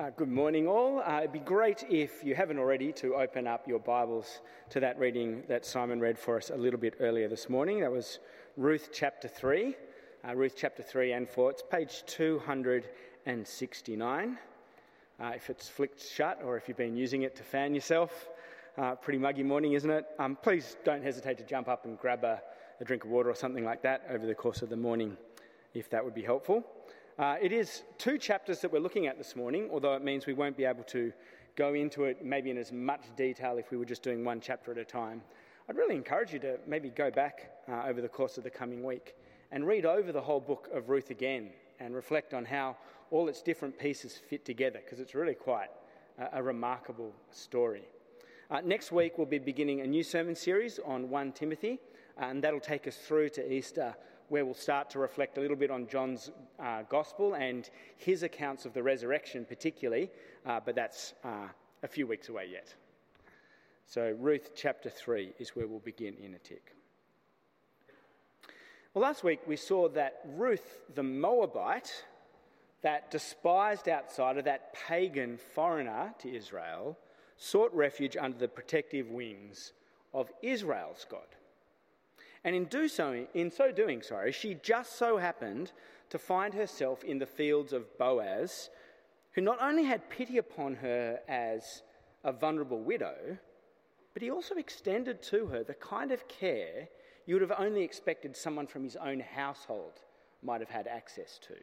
Uh, good morning, all. Uh, it'd be great if you haven't already to open up your Bibles to that reading that Simon read for us a little bit earlier this morning. That was Ruth chapter 3. Uh, Ruth chapter 3 and 4. It's page 269. Uh, if it's flicked shut or if you've been using it to fan yourself, uh, pretty muggy morning, isn't it? Um, please don't hesitate to jump up and grab a, a drink of water or something like that over the course of the morning, if that would be helpful. Uh, it is two chapters that we're looking at this morning, although it means we won't be able to go into it maybe in as much detail if we were just doing one chapter at a time. I'd really encourage you to maybe go back uh, over the course of the coming week and read over the whole book of Ruth again and reflect on how all its different pieces fit together, because it's really quite a, a remarkable story. Uh, next week, we'll be beginning a new sermon series on 1 Timothy, and that'll take us through to Easter where we'll start to reflect a little bit on John's uh, gospel and his accounts of the resurrection, particularly, uh, but that's uh, a few weeks away yet. So, Ruth chapter 3 is where we'll begin in a tick. Well, last week we saw that Ruth the Moabite, that despised outsider, that pagan foreigner to Israel, sought refuge under the protective wings of Israel's God. And in, do so, in so doing, sorry, she just so happened to find herself in the fields of Boaz, who not only had pity upon her as a vulnerable widow, but he also extended to her the kind of care you would have only expected someone from his own household might have had access to.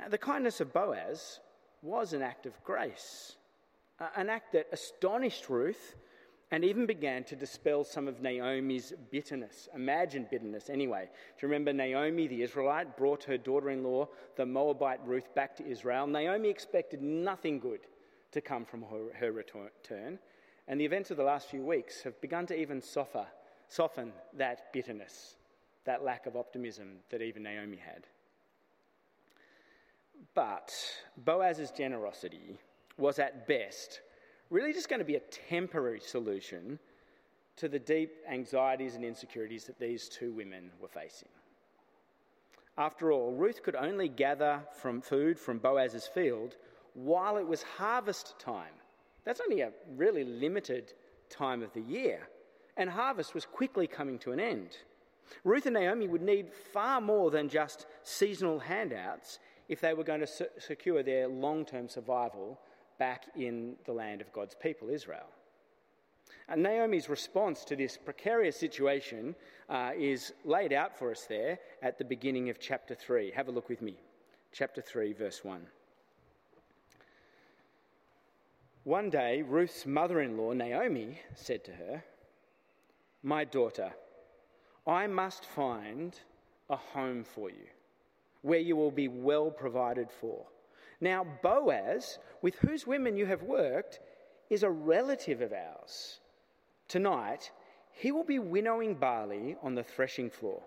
Now, the kindness of Boaz was an act of grace, an act that astonished Ruth and even began to dispel some of Naomi's bitterness, imagined bitterness anyway. Do you remember Naomi, the Israelite, brought her daughter in law, the Moabite Ruth, back to Israel? Naomi expected nothing good to come from her, her return, and the events of the last few weeks have begun to even soften that bitterness, that lack of optimism that even Naomi had. But Boaz's generosity was at best really just going to be a temporary solution to the deep anxieties and insecurities that these two women were facing. After all, Ruth could only gather from food from Boaz's field while it was harvest time. That's only a really limited time of the year, and harvest was quickly coming to an end. Ruth and Naomi would need far more than just seasonal handouts if they were going to secure their long term survival back in the land of God's people, Israel. And Naomi's response to this precarious situation uh, is laid out for us there at the beginning of chapter 3. Have a look with me. Chapter 3, verse 1. One day, Ruth's mother in law, Naomi, said to her, My daughter, I must find a home for you where you will be well provided for. Now, Boaz, with whose women you have worked, is a relative of ours. Tonight, he will be winnowing barley on the threshing floor.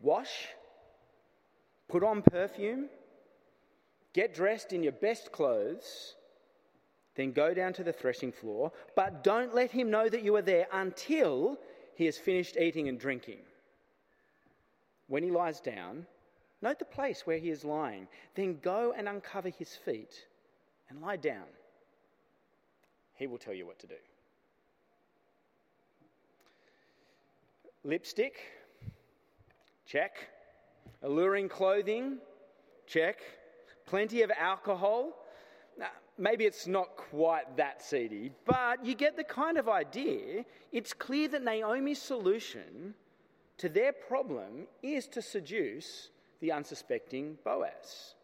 Wash, put on perfume, get dressed in your best clothes, then go down to the threshing floor, but don't let him know that you are there until he has finished eating and drinking. When he lies down, Note the place where he is lying. Then go and uncover his feet and lie down. He will tell you what to do. Lipstick? Check. Alluring clothing? Check. Plenty of alcohol? Maybe it's not quite that seedy, but you get the kind of idea. It's clear that Naomi's solution to their problem is to seduce the unsuspecting Boaz.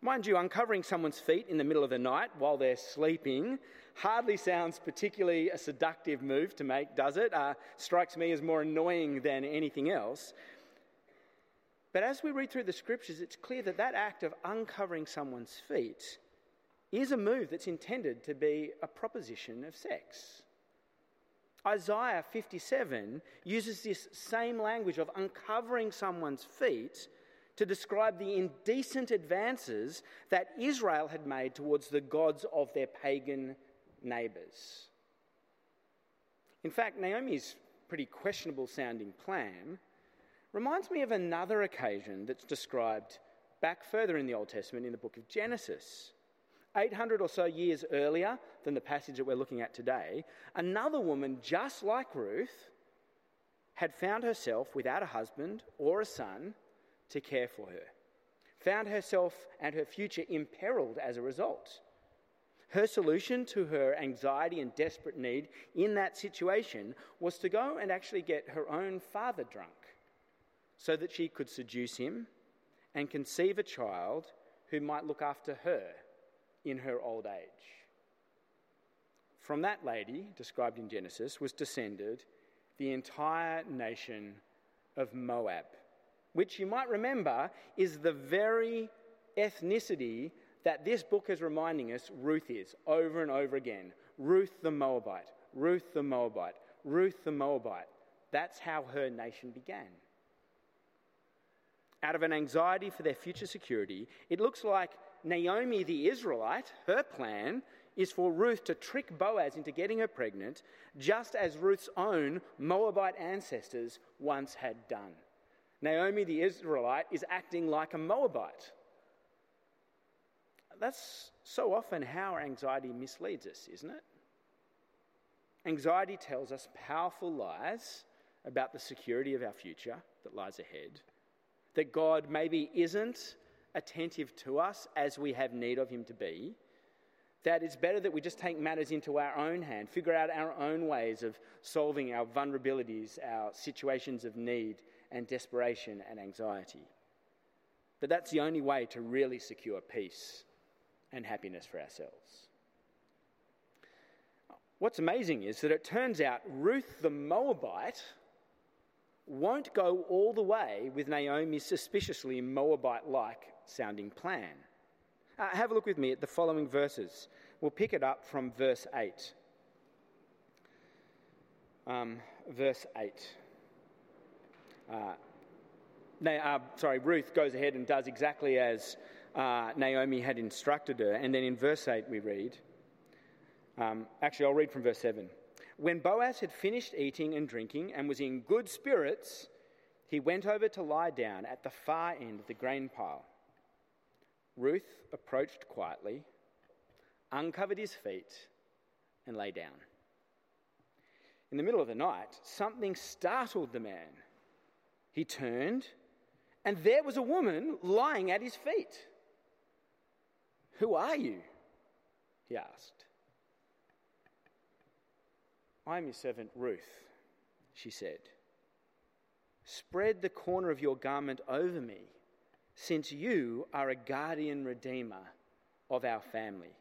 Mind you, uncovering someone's feet in the middle of the night while they're sleeping hardly sounds particularly a seductive move to make, does it? Uh, strikes me as more annoying than anything else. But as we read through the scriptures, it's clear that that act of uncovering someone's feet is a move that's intended to be a proposition of sex. Isaiah 57 uses this same language of uncovering someone's feet to describe the indecent advances that Israel had made towards the gods of their pagan neighbours. In fact, Naomi's pretty questionable sounding plan reminds me of another occasion that's described back further in the Old Testament in the book of Genesis. 800 or so years earlier than the passage that we're looking at today, another woman just like Ruth had found herself without a husband or a son to care for her, found herself and her future imperiled as a result. Her solution to her anxiety and desperate need in that situation was to go and actually get her own father drunk so that she could seduce him and conceive a child who might look after her in her old age. From that lady, described in Genesis, was descended the entire nation of Moab, which you might remember is the very ethnicity that this book is reminding us Ruth is over and over again. Ruth the Moabite, Ruth the Moabite, Ruth the Moabite. That's how her nation began. Out of an anxiety for their future security, it looks like Naomi the Israelite, her plan is for Ruth to trick Boaz into getting her pregnant, just as Ruth's own Moabite ancestors once had done. Naomi the Israelite is acting like a Moabite. That's so often how anxiety misleads us, isn't it? Anxiety tells us powerful lies about the security of our future that lies ahead, that God maybe isn't attentive to us as we have need of Him to be, that it's better that we just take matters into our own hand, figure out our own ways of solving our vulnerabilities, our situations of need and desperation and anxiety. But that's the only way to really secure peace and happiness for ourselves. What's amazing is that it turns out Ruth the Moabite won't go all the way with Naomi's suspiciously Moabite like sounding plan. Uh, have a look with me at the following verses. We'll pick it up from verse 8. Um, verse 8. Uh, uh, sorry, Ruth goes ahead and does exactly as uh, Naomi had instructed her. And then in verse 8 we read, um, actually, I'll read from verse 7. When Boaz had finished eating and drinking and was in good spirits, he went over to lie down at the far end of the grain pile. Ruth approached quietly, uncovered his feet, and lay down. In the middle of the night, something startled the man. He turned, and there was a woman lying at his feet. Who are you? he asked. I am your servant Ruth, she said. Spread the corner of your garment over me since you are a guardian redeemer of our family.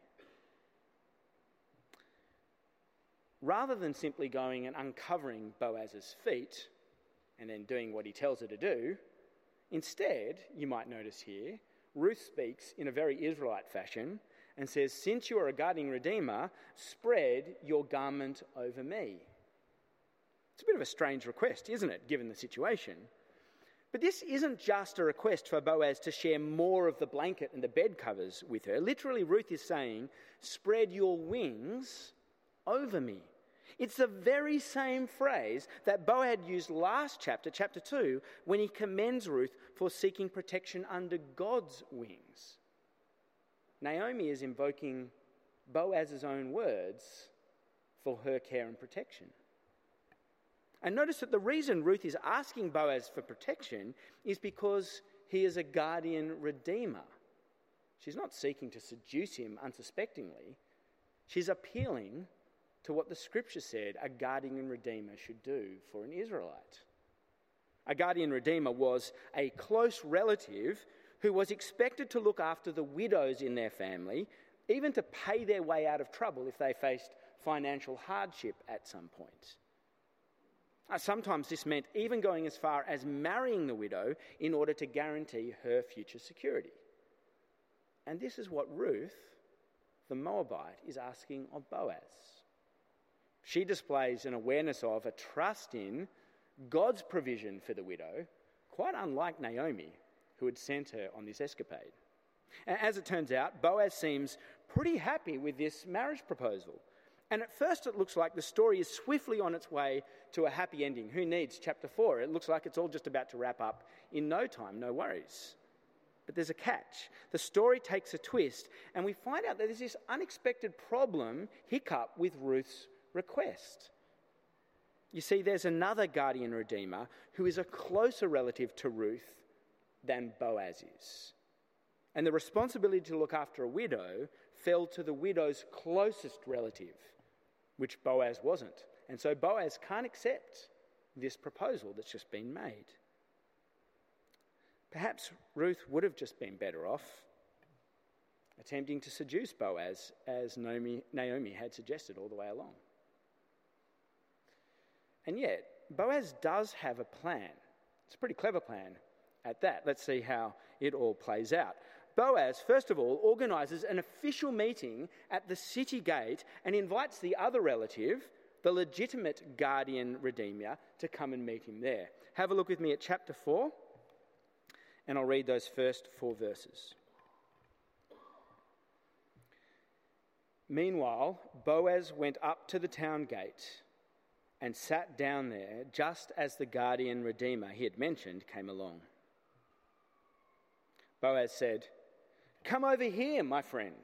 Rather than simply going and uncovering Boaz's feet and then doing what he tells her to do, instead, you might notice here, Ruth speaks in a very Israelite fashion and says, Since you are a guardian redeemer, spread your garment over me. It's a bit of a strange request, isn't it, given the situation? But this isn't just a request for Boaz to share more of the blanket and the bed covers with her. Literally, Ruth is saying, Spread your wings over me. It's the very same phrase that Boaz used last chapter, chapter 2, when he commends Ruth for seeking protection under God's wings. Naomi is invoking Boaz's own words for her care and protection. And notice that the reason Ruth is asking Boaz for protection is because he is a guardian redeemer. She's not seeking to seduce him unsuspectingly, she's appealing to what the scripture said a guardian redeemer should do for an Israelite. A guardian redeemer was a close relative who was expected to look after the widows in their family, even to pay their way out of trouble if they faced financial hardship at some point. Uh, sometimes this meant even going as far as marrying the widow in order to guarantee her future security. And this is what Ruth, the Moabite, is asking of Boaz. She displays an awareness of, a trust in God's provision for the widow, quite unlike Naomi, who had sent her on this escapade. As it turns out, Boaz seems pretty happy with this marriage proposal. And at first, it looks like the story is swiftly on its way to a happy ending. Who needs chapter 4? It looks like it's all just about to wrap up in no time, no worries. But there's a catch. The story takes a twist, and we find out that there's this unexpected problem, hiccup, with Ruth's request. You see, there's another guardian redeemer who is a closer relative to Ruth than Boaz is. And the responsibility to look after a widow fell to the widow's closest relative, which Boaz wasn't. And so Boaz can't accept this proposal that's just been made. Perhaps Ruth would have just been better off attempting to seduce Boaz as Naomi, Naomi had suggested all the way along. And yet, Boaz does have a plan. It's a pretty clever plan at that. Let's see how it all plays out. Boaz, first of all, organizes an official meeting at the city gate and invites the other relative, the legitimate guardian redeemer, to come and meet him there. Have a look with me at chapter 4 and I'll read those first four verses. Meanwhile, Boaz went up to the town gate and sat down there just as the guardian redeemer he had mentioned came along. Boaz said, Come over here, my friend,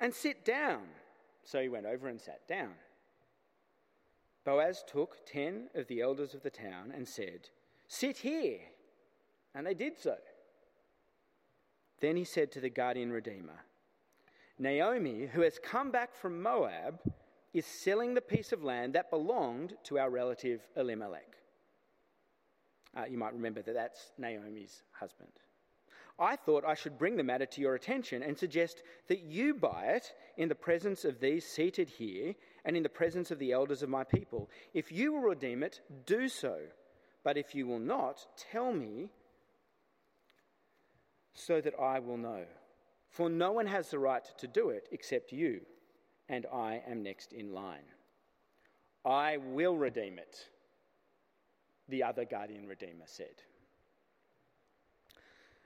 and sit down. So he went over and sat down. Boaz took ten of the elders of the town and said, Sit here and they did so. Then he said to the guardian redeemer, Naomi, who has come back from Moab, is selling the piece of land that belonged to our relative Elimelech. Uh, you might remember that that's Naomi's husband. I thought I should bring the matter to your attention and suggest that you buy it in the presence of these seated here and in the presence of the elders of my people. If you will redeem it, do so. But if you will not, tell me so that I will know. For no one has the right to do it except you, and I am next in line. I will redeem it, the other guardian redeemer said.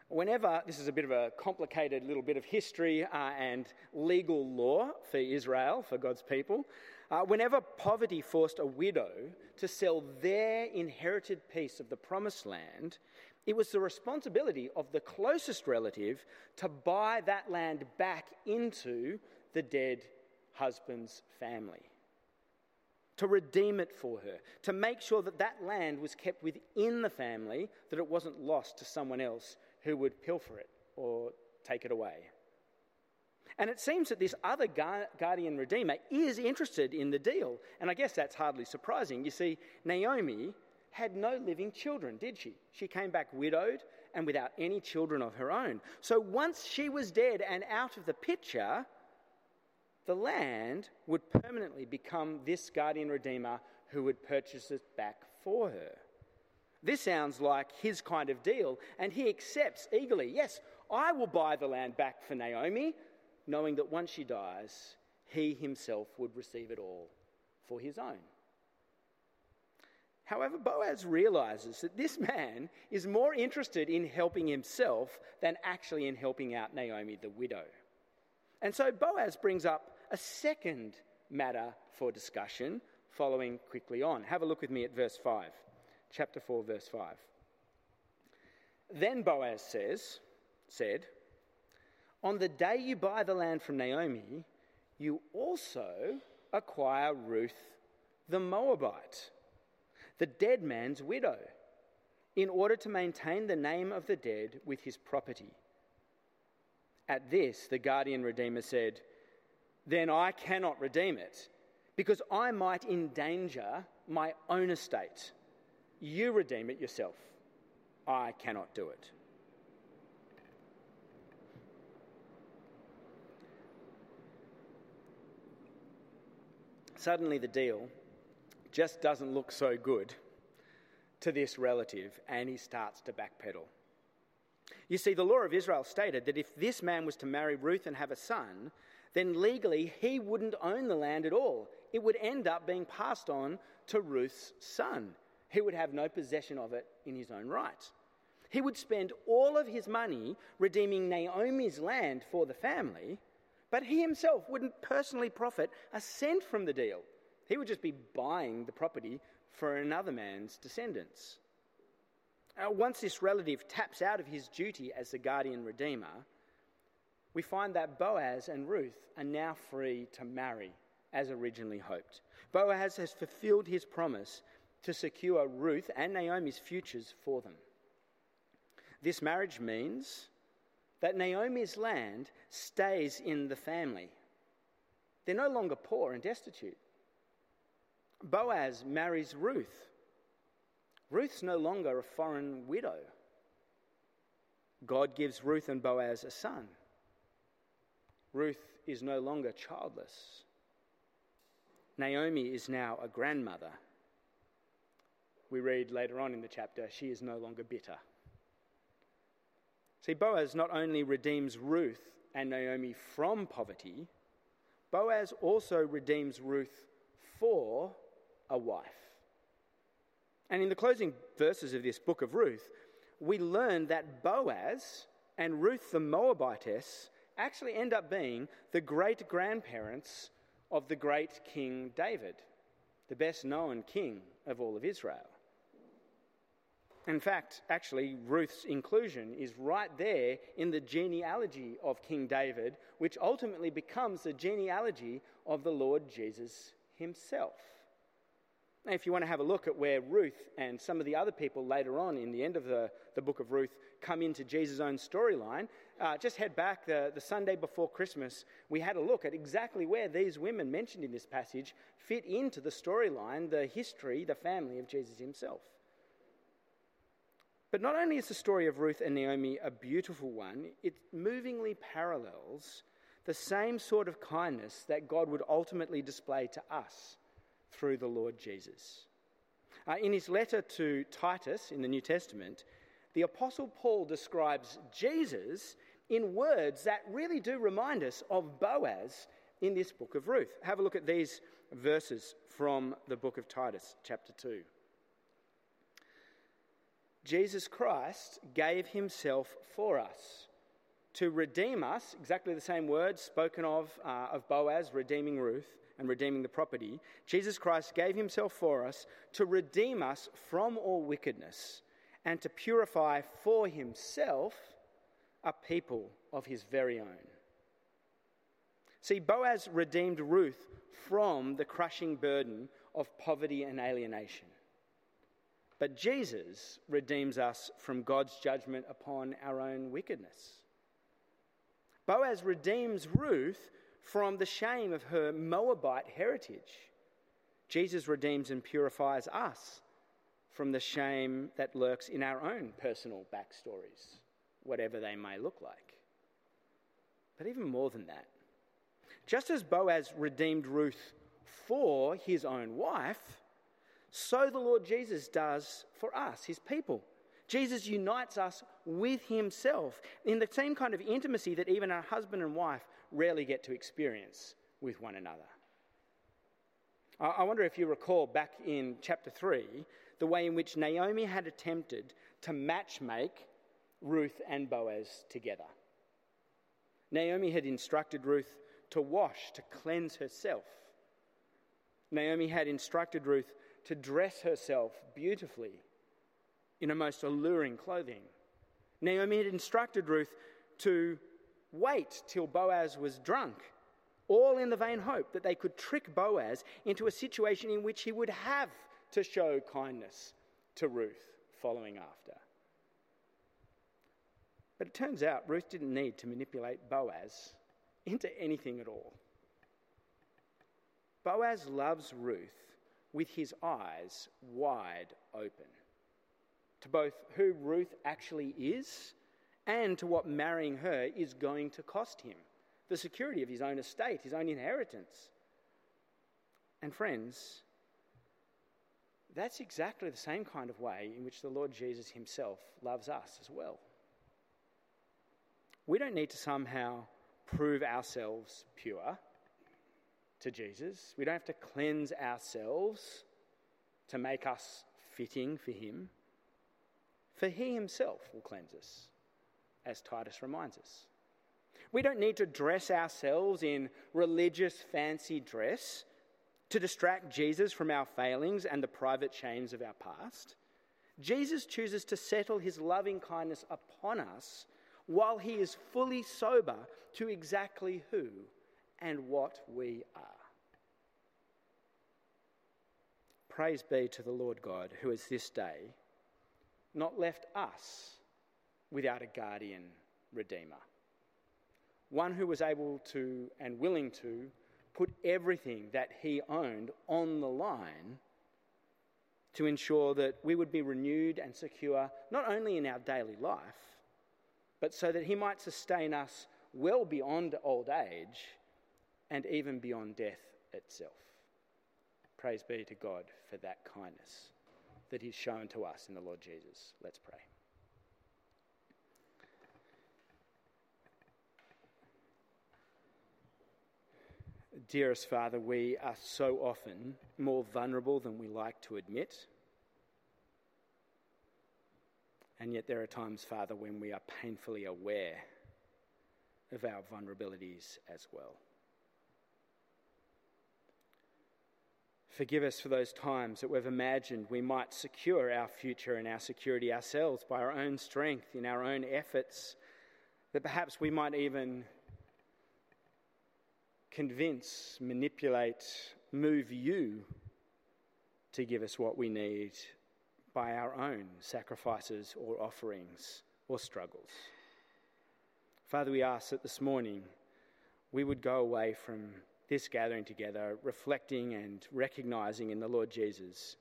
Whenever, this is a bit of a complicated little bit of history uh, and legal law for Israel, for God's people, uh, whenever poverty forced a widow to sell their inherited piece of the promised land, it was the responsibility of the closest relative to buy that land back into the dead husband's family, to redeem it for her, to make sure that that land was kept within the family, that it wasn't lost to someone else who would pilfer it or take it away. And it seems that this other guardian redeemer is interested in the deal. And I guess that's hardly surprising. You see, Naomi had no living children, did she? She came back widowed and without any children of her own. So once she was dead and out of the picture, the land would permanently become this guardian redeemer who would purchase it back for her. This sounds like his kind of deal, and he accepts eagerly yes, I will buy the land back for Naomi, knowing that once she dies, he himself would receive it all for his own. However, Boaz realizes that this man is more interested in helping himself than actually in helping out Naomi the widow. And so Boaz brings up a second matter for discussion following quickly on. Have a look with me at verse 5, chapter 4, verse 5. Then Boaz says, said, On the day you buy the land from Naomi, you also acquire Ruth the Moabite the dead man's widow, in order to maintain the name of the dead with his property. At this, the guardian redeemer said, Then I cannot redeem it, because I might endanger my own estate. You redeem it yourself. I cannot do it. Suddenly, the deal just doesn't look so good to this relative, and he starts to backpedal. You see, the law of Israel stated that if this man was to marry Ruth and have a son, then legally he wouldn't own the land at all. It would end up being passed on to Ruth's son. He would have no possession of it in his own right. He would spend all of his money redeeming Naomi's land for the family, but he himself wouldn't personally profit a cent from the deal. He would just be buying the property for another man's descendants. Uh, once this relative taps out of his duty as the guardian redeemer, we find that Boaz and Ruth are now free to marry as originally hoped. Boaz has fulfilled his promise to secure Ruth and Naomi's futures for them. This marriage means that Naomi's land stays in the family. They're no longer poor and destitute. Boaz marries Ruth. Ruth's no longer a foreign widow. God gives Ruth and Boaz a son. Ruth is no longer childless. Naomi is now a grandmother. We read later on in the chapter, she is no longer bitter. See, Boaz not only redeems Ruth and Naomi from poverty, Boaz also redeems Ruth for a wife. And in the closing verses of this book of Ruth, we learn that Boaz and Ruth the Moabitess actually end up being the great grandparents of the great King David, the best known king of all of Israel. In fact, actually, Ruth's inclusion is right there in the genealogy of King David, which ultimately becomes the genealogy of the Lord Jesus himself. Now, if you want to have a look at where Ruth and some of the other people later on in the end of the, the book of Ruth come into Jesus' own storyline, uh, just head back the, the Sunday before Christmas. We had a look at exactly where these women mentioned in this passage fit into the storyline, the history, the family of Jesus himself. But not only is the story of Ruth and Naomi a beautiful one, it movingly parallels the same sort of kindness that God would ultimately display to us through the Lord Jesus. Uh, in his letter to Titus in the New Testament, the Apostle Paul describes Jesus in words that really do remind us of Boaz in this book of Ruth. Have a look at these verses from the book of Titus, chapter 2. Jesus Christ gave himself for us to redeem us, exactly the same words spoken of uh, of Boaz redeeming Ruth and redeeming the property. Jesus Christ gave himself for us to redeem us from all wickedness and to purify for himself a people of his very own. See, Boaz redeemed Ruth from the crushing burden of poverty and alienation. But Jesus redeems us from God's judgment upon our own wickedness. Boaz redeems Ruth from the shame of her Moabite heritage. Jesus redeems and purifies us from the shame that lurks in our own personal backstories, whatever they may look like. But even more than that, just as Boaz redeemed Ruth for his own wife, so the Lord Jesus does for us, his people. Jesus unites us with himself in the same kind of intimacy that even a husband and wife rarely get to experience with one another. I wonder if you recall back in chapter 3 the way in which Naomi had attempted to matchmake Ruth and Boaz together. Naomi had instructed Ruth to wash, to cleanse herself. Naomi had instructed Ruth to dress herself beautifully in a most alluring clothing. Naomi had instructed Ruth to wait till Boaz was drunk, all in the vain hope that they could trick Boaz into a situation in which he would have to show kindness to Ruth following after. But it turns out Ruth didn't need to manipulate Boaz into anything at all. Boaz loves Ruth with his eyes wide open to both who Ruth actually is and to what marrying her is going to cost him the security of his own estate, his own inheritance. And, friends, that's exactly the same kind of way in which the Lord Jesus himself loves us as well. We don't need to somehow prove ourselves pure to Jesus. We don't have to cleanse ourselves to make us fitting for Him. For He Himself will cleanse us, as Titus reminds us. We don't need to dress ourselves in religious fancy dress to distract Jesus from our failings and the private shames of our past. Jesus chooses to settle his loving kindness upon us while he is fully sober to exactly who and what we are. Praise be to the Lord God, who has this day not left us without a guardian redeemer. One who was able to and willing to put everything that he owned on the line to ensure that we would be renewed and secure not only in our daily life, but so that he might sustain us well beyond old age and even beyond death itself. Praise be to God for that kindness that he's shown to us in the Lord Jesus. Let's pray. Dearest Father, we are so often more vulnerable than we like to admit. And yet, there are times, Father, when we are painfully aware of our vulnerabilities as well. Forgive us for those times that we've imagined we might secure our future and our security ourselves by our own strength, in our own efforts, that perhaps we might even convince, manipulate, move you to give us what we need by our own sacrifices or offerings or struggles. Father, we ask that this morning we would go away from this gathering together reflecting and recognizing in the Lord Jesus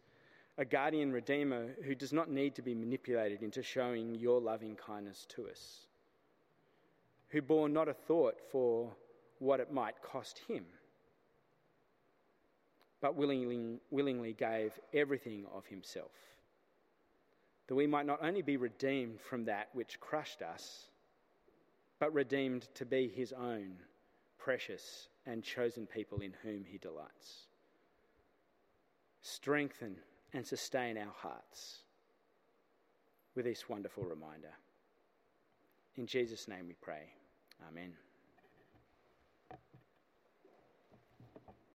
a guardian redeemer who does not need to be manipulated into showing your loving kindness to us, who bore not a thought for what it might cost him, but willingly, willingly gave everything of himself, that we might not only be redeemed from that which crushed us, but redeemed to be his own precious and chosen people in whom he delights. Strengthen and sustain our hearts with this wonderful reminder. In Jesus' name we pray. Amen.